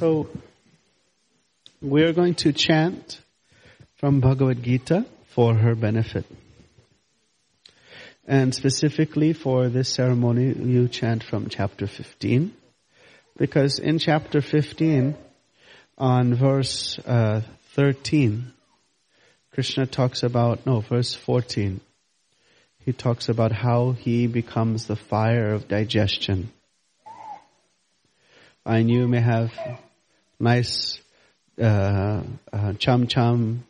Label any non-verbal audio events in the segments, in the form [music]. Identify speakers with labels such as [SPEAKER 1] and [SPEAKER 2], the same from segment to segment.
[SPEAKER 1] So, we're going to chant from Bhagavad Gita for her benefit. And specifically for this ceremony, you chant from chapter 15. Because in chapter 15, on verse uh, 13, Krishna talks about, no, verse 14, he talks about how he becomes the fire of digestion. And you may have nice uh, uh, cham cham,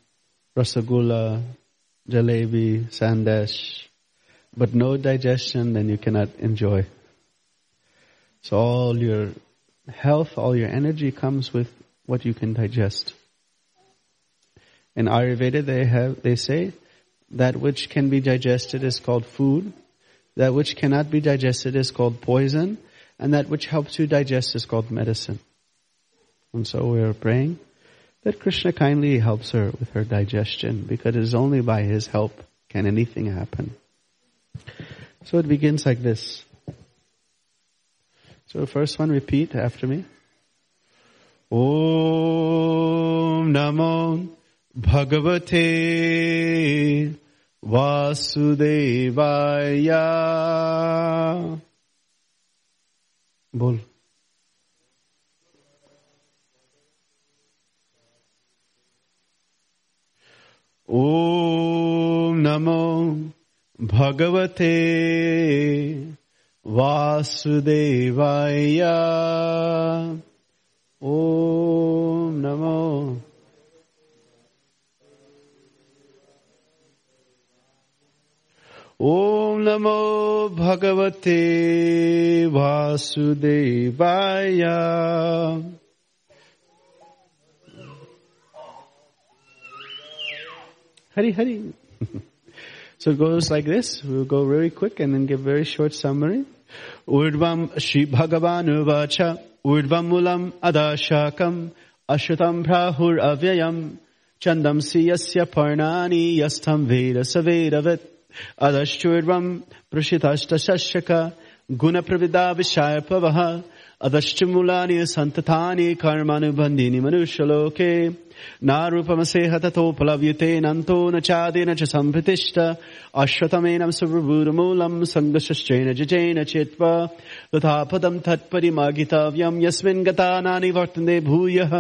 [SPEAKER 1] rasagula, jalebi, sandesh, but no digestion, then you cannot enjoy. So all your health, all your energy comes with what you can digest. In Ayurveda, they have, they say that which can be digested is called food, that which cannot be digested is called poison, and that which helps you digest is called medicine. And so we are praying that Krishna kindly helps her with her digestion because it is only by his help can anything happen. So it begins like this. So the first one repeat after me. Om Namo Bhagavate Vasudevaya. Bol. Om Namo Bhagavate Vasudevaya. Om Namo Om Namo Bhagavate Vasudevaya. Hari Hari. [laughs] so it goes like this. We'll go very quick and then give very short summary. Urdvam Shri Bhagavan Uvacha Urdvam Mulam Adashakam Ashutam Prahur Avyayam Chandamsi Yasya Parnani Yastam Veda Savedavat Adashchurdvam Prashitashta Shashaka Guna Pravida Vishayapavaha Adashchimulani Santatani Karmanubandini Manushaloke ततोपलव्यते नन्तो न चादेन च सम्भृतिष्ठ अश्वतमेन सुरभूरमूलम् सङ्गशश्चेन जजेन चेत्वा तथा पदम् तत्परिमागितव्यम् यस्मिन् गता नानि वर्तन्ते भूयः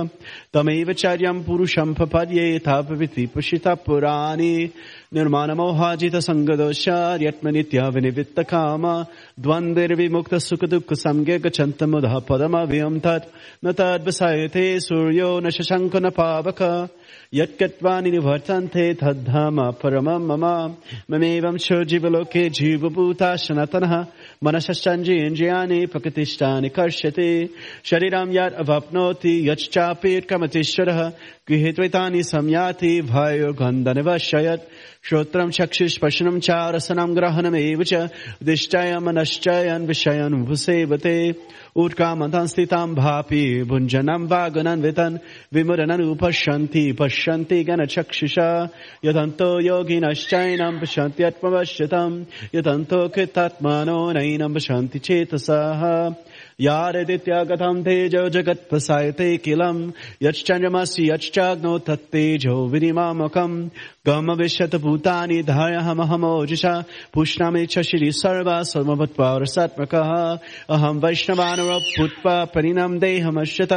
[SPEAKER 1] तमेव चार्यम् पुरुषम् पपर्ये यथा प्रवृत्ति पुषिता पुराणि निर्माणमोहाजित सङ्गदोषार्यत्मनित्या विनिवृत्त काम द्वन्द्वैर्विमुक्त सुख दुःख सम्य गच्छन्तमुदः पदमव्यम् तत् न तद्वसायते सूर्यो न शशङ्क न पावक यत्कत्वानि निवर्तन्ते तद्धाम परमं मम। ममेवं जीवलोके जीवभूता सनातनः मनसश्चन्द्रियेन्द्रियाणि प्रकृतिष्ठानि कर्ष्यते। शरीरं यद् अवाप्नोति यच्चापीर्कमतीश्वरः गृहीत्वैतानि संयाति भयो गन्धनिवशयत् श्रोत्रम् चक्षुष्पशनम् च रसनम् ग्रहणमेव च दिष्टय मनश्चयन् विषयन् भुसेवते उत्कामन्तं स्थिताम् भापि भुञ्जनम् वा गणन्वितन् विमुरननुपश्यन्ति पश्यन्ति गणचक्षुषा। यदन्तो योगिनश्चैनम् पश्यन्त्यत्मवश्यतम् यदन्तो कृतात्मानो नैनम् पश्यन्ति चेतसः। यारदित्यागतम् तेजो जगत्प्रसायते किलम् यश्चन्द्रमसि यश्चाग्नौ तत्तेजो विनिमामकम्। गमविश्यत भूतानि धारयहमहमोजुषा पुष्णामेच्छशिरि सर्वा सर्वभत्वारसात्मकः अहं वैष्णवानुवभूत्वा परिणं देहमश्यत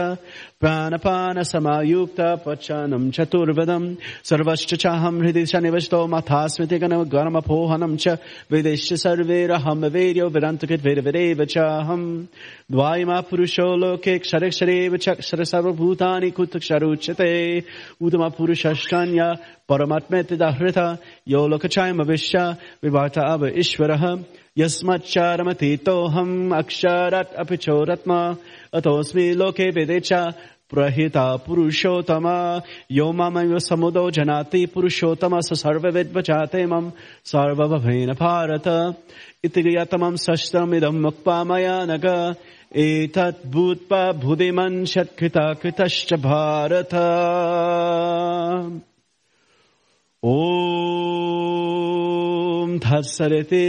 [SPEAKER 1] प्राणपानसमायुक्त पचनं चतुर्वदं सर्वश्च चाहं हृदि च निवसतो गर्म गणमपोहनं च। वेदेश्च सर्वैरहं वीर्यो विरन्तकृद्भिर्विरेव चाहम्। द्वायिमा पुरुषो लोके क्षरक्षरेव च क्षर सर्वभूतानि कुतक्षरोच्यते उतमपुरुषष्टान्या पुरुषष्टान्य परमात्मेति दाहृत, यो लोकचायमविश्य विभात अव ईश्वरः। यस्मच्चारमतीतोऽहम् अक्षरात् अपि चोरत्मा अतोऽस्मि लोके वेदे च प्रहिता पुरुषोत्तम। यो मामैव समुदो जनाति पुरुषोत्तम, स सर्वविद्वचाते मम सर्वभवेन भारत। इति यतमम् शस्त्रमिदम् मुक्त्वा मया नग एतत् भूत्वा भुदिमन् षत्कृता कृतश्च भारत। ॐ धत्सरते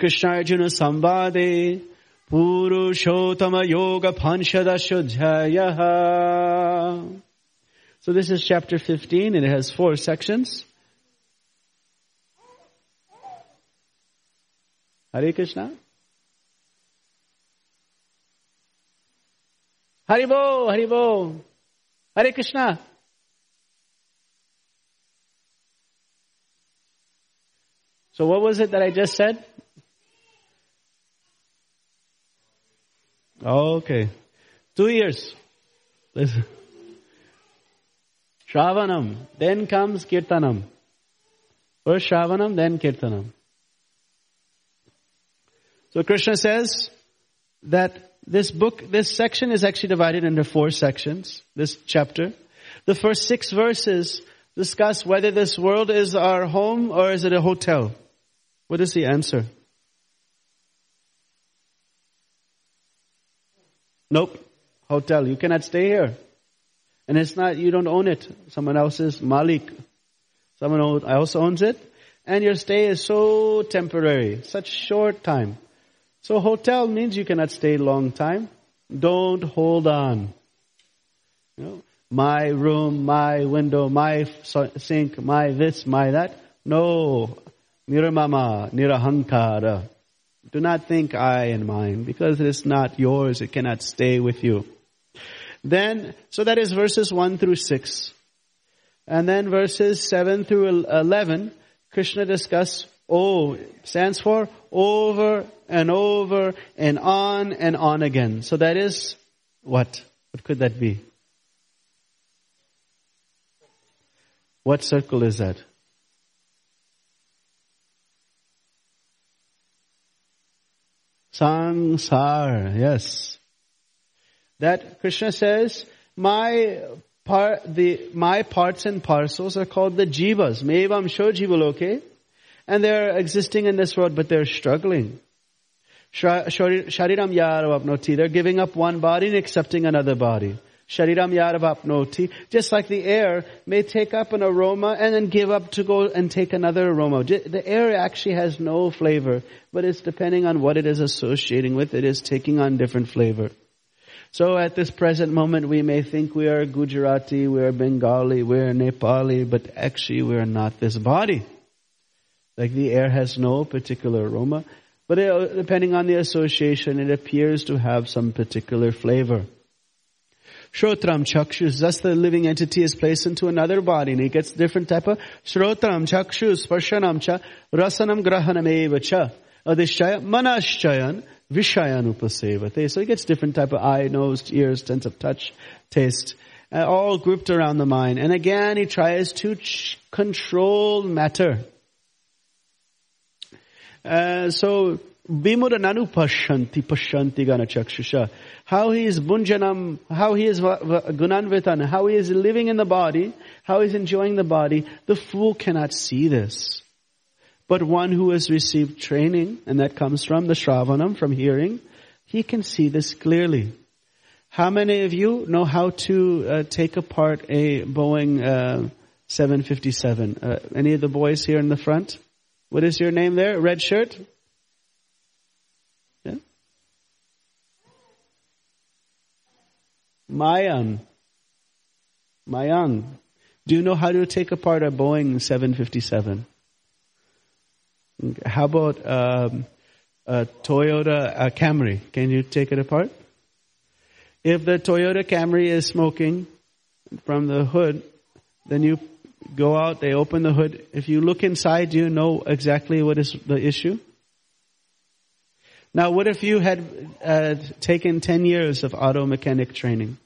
[SPEAKER 1] कृष्णार्जुन ब्रह्मविद्यायं पुरुषोत्तम योग पुरुषोत्तमयोगफंशदशोऽध्यायः So this is chapter 15 and it has four sections. Hare Krishna. Haribol, Haribol. Hare Krishna. So what was it that I just said? Okay. Two years. Listen. Shravanam. Then comes Kirtanam. First Shravanam, then Kirtanam. So Krishna says that this book, this section is actually divided into four sections, this chapter. The first six verses discuss whether this world is our home or is it a hotel. What is the answer? Nope. Hotel. You cannot stay here. And it's not, you don't own it. Someone else is Malik. Someone else owns it. And your stay is so temporary, such short time. So hotel means you cannot stay long time. Don't hold on. You know, my room, my window, my sink, my this, my that. No. Niramama, nirahankara. Do not think I and mine because it is not yours. It cannot stay with you. Then, so that is verses 1 through 6. And then verses 7 through 11, Krishna discuss O stands for over and over and on and on again. So that is what? What could that be? What circle is that? Sangsar, yes. That Krishna says, my part, the, my parts and parcels are called the jivas. Mevam shojivaloke. And they're existing in this world, but they're struggling. Shariram yaravapnoti. They're giving up one body and accepting another body. Shariram yaravapnoti. Just like the air may take up an aroma and then give up to go and take another aroma. The air actually has no flavor, but it's depending on what it is associating with. It is taking on different flavor. So at this present moment, we may think we are Gujarati, we are Bengali, we are Nepali, but actually we are not this body. Like the air has no particular aroma, but it, depending on the association, it appears to have some particular flavor. Shrotram chakshus, thus the living entity is placed into another body and it gets different type of Shrotram chakshus, sparshanam cha, rasanam grahanam eva cha, adishaya manaschayan, vishayan upasevate. So it gets different type of eye, nose, ears, sense of touch, taste, uh, all grouped around the mind. And again, he tries to ch- control matter. Uh, so Vimurananu pashanti pashanti ganachakshusha. How he is bunjanam, how he is gunanvitan, how he is living in the body, how he is enjoying the body. The fool cannot see this. But one who has received training, and that comes from the Shravanam, from hearing, he can see this clearly. How many of you know how to uh, take apart a Boeing uh, 757? Uh, any of the boys here in the front? What is your name there? Red shirt? Yeah? Mayan. Mayan. Do you know how to take apart a Boeing 757? How about um, a Toyota a Camry? Can you take it apart? If the Toyota Camry is smoking from the hood, then you go out, they open the hood. If you look inside, do you know exactly what is the issue? Now, what if you had uh, taken 10 years of auto mechanic training?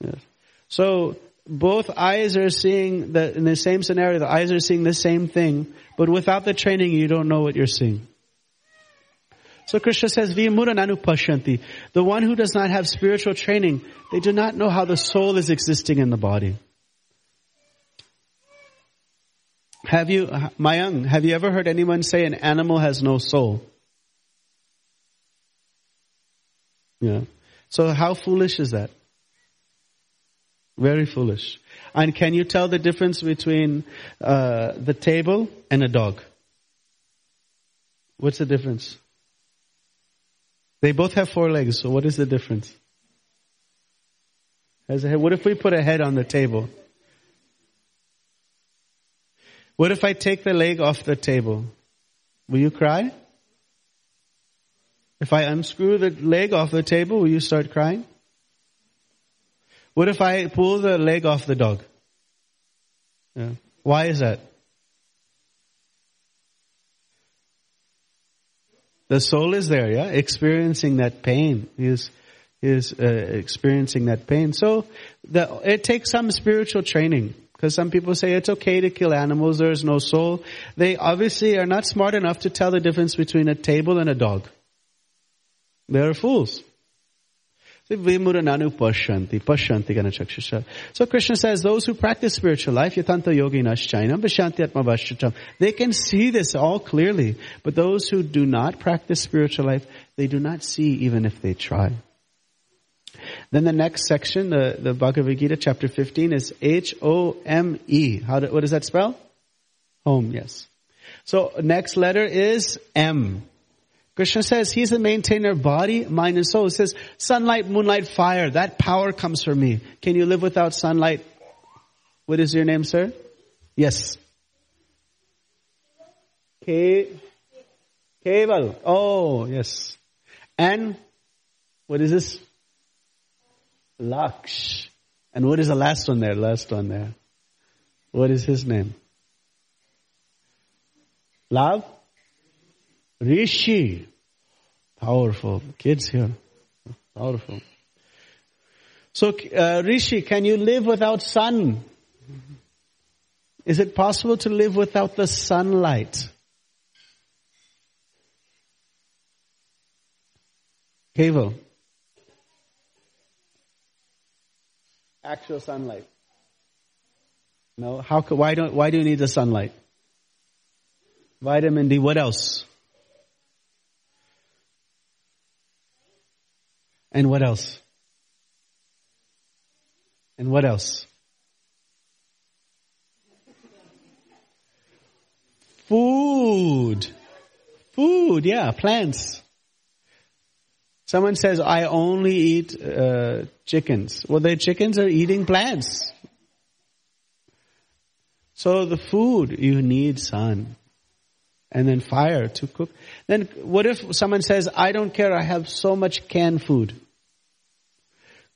[SPEAKER 1] Yes. So, both eyes are seeing the, in the same scenario, the eyes are seeing the same thing, but without the training, you don't know what you're seeing. So Krishna says, Vimurananu pashanti. The one who does not have spiritual training, they do not know how the soul is existing in the body. Have you, Mayang, have you ever heard anyone say an animal has no soul? Yeah. So how foolish is that? Very foolish. And can you tell the difference between uh, the table and a dog? What's the difference? They both have four legs, so what is the difference? What if we put a head on the table? What if I take the leg off the table? Will you cry? If I unscrew the leg off the table, will you start crying? What if I pull the leg off the dog? Yeah. Why is that? The soul is there, yeah, experiencing that pain. Is is uh, experiencing that pain. So the, it takes some spiritual training. Because some people say it's okay to kill animals, there is no soul. They obviously are not smart enough to tell the difference between a table and a dog. They are fools. So Krishna says, those who practice spiritual life, yatanta yoginas chainam vashanti They can see this all clearly. But those who do not practice spiritual life, they do not see even if they try. Then the next section, the, the Bhagavad Gita, chapter 15, is H-O-M-E. How do, what does that spell? Home, yes. So next letter is M. Krishna says he's the maintainer of body, mind, and soul. He says, sunlight, moonlight, fire, that power comes from me. Can you live without sunlight? What is your name, sir? Yes. K. Keval. Oh, yes. And what is this? Laksh. And what is the last one there? Last one there. What is his name? Love? Rishi. Powerful. Kids here. Powerful. So, uh, Rishi, can you live without sun? Is it possible to live without the sunlight? Keval. Actual sunlight? No. How could, why don't, why do you need the sunlight? Vitamin D, what else? And what else? And what else? Food. Food, yeah, plants. Someone says, I only eat uh, chickens. Well, the chickens are eating plants. So the food, you need sun. And then fire to cook. Then what if someone says, I don't care, I have so much canned food.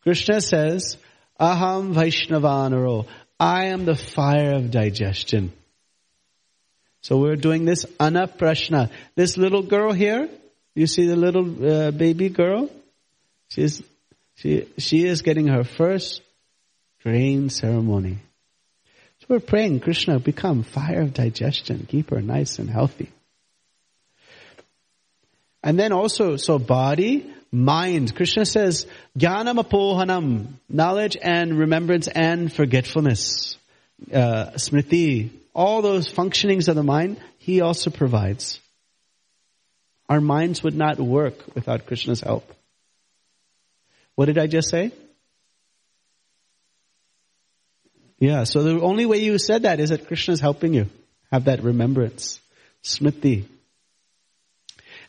[SPEAKER 1] Krishna says, Aham Vaishvanaro. I am the fire of digestion. So we're doing this anaprashna. This little girl here, you see the little uh, baby girl? She's, she, she is getting her first grain ceremony. So we're praying, Krishna, become fire of digestion. Keep her nice and healthy. And then also, so body, mind. Krishna says, jnanam apohanam, knowledge and remembrance and forgetfulness. Uh, smriti, all those functionings of the mind, he also provides. Our minds would not work without Krishna's help. What did I just say? Yeah, so the only way you said that is that Krishna is helping you have that remembrance. Smriti.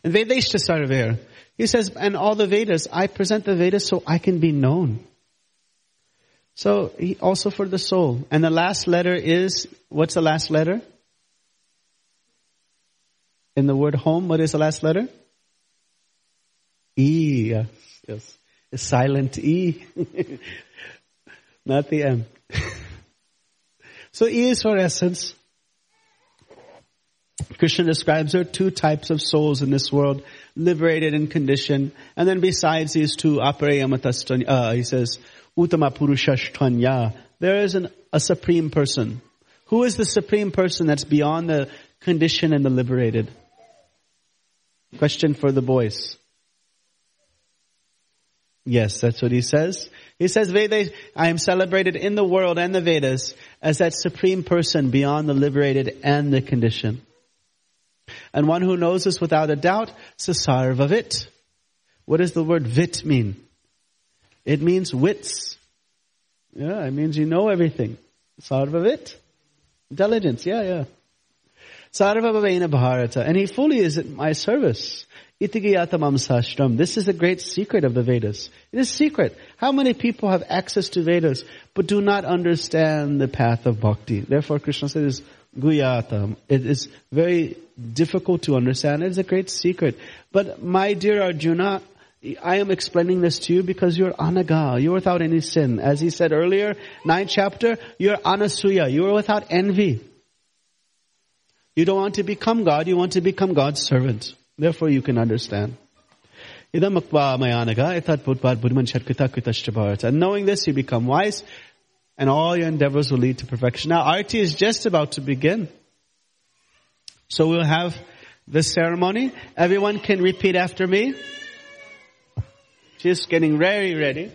[SPEAKER 1] And Vedeshta he says, and all the Vedas, I present the Vedas so I can be known. So he, also for the soul. And the last letter is, what's the last letter? In the word home, what is the last letter? E, yes, yes. A silent E. [laughs] Not the M. [laughs] so E is for essence. Krishna describes there are two types of souls in this world, liberated and conditioned. And then besides these two, uh, he says, Uttama Purushasthanya, there is an, a supreme person. Who is the supreme person that's beyond the conditioned and the liberated? Question for the boys. Yes, that's what he says. He says, Vedas, I am celebrated in the world and the Vedas as that supreme person beyond the liberated and the conditioned. And one who knows this without a doubt, sasarvavit. What does the word vit mean? It means wits. Yeah, it means you know everything. Sarvavit? Intelligence, yeah, yeah. Sarvabhavena Bharata. And he fully is at my service. Itigiyatamam sastram. This is the great secret of the Vedas. It is secret. How many people have access to Vedas but do not understand the path of bhakti? Therefore Krishna says guyatam. It is very difficult to understand. It is a great secret. But my dear Arjuna, I am explaining this to you because you're anaga. You're without any sin. As he said earlier, ninth chapter, you're anasuya. You're without envy. You don't want to become God, you want to become God's servant. Therefore you can understand. And knowing this, you become wise, and all your endeavors will lead to perfection. Now, arti is just about to begin. So we'll have this ceremony. Everyone can repeat after me. Just getting very ready.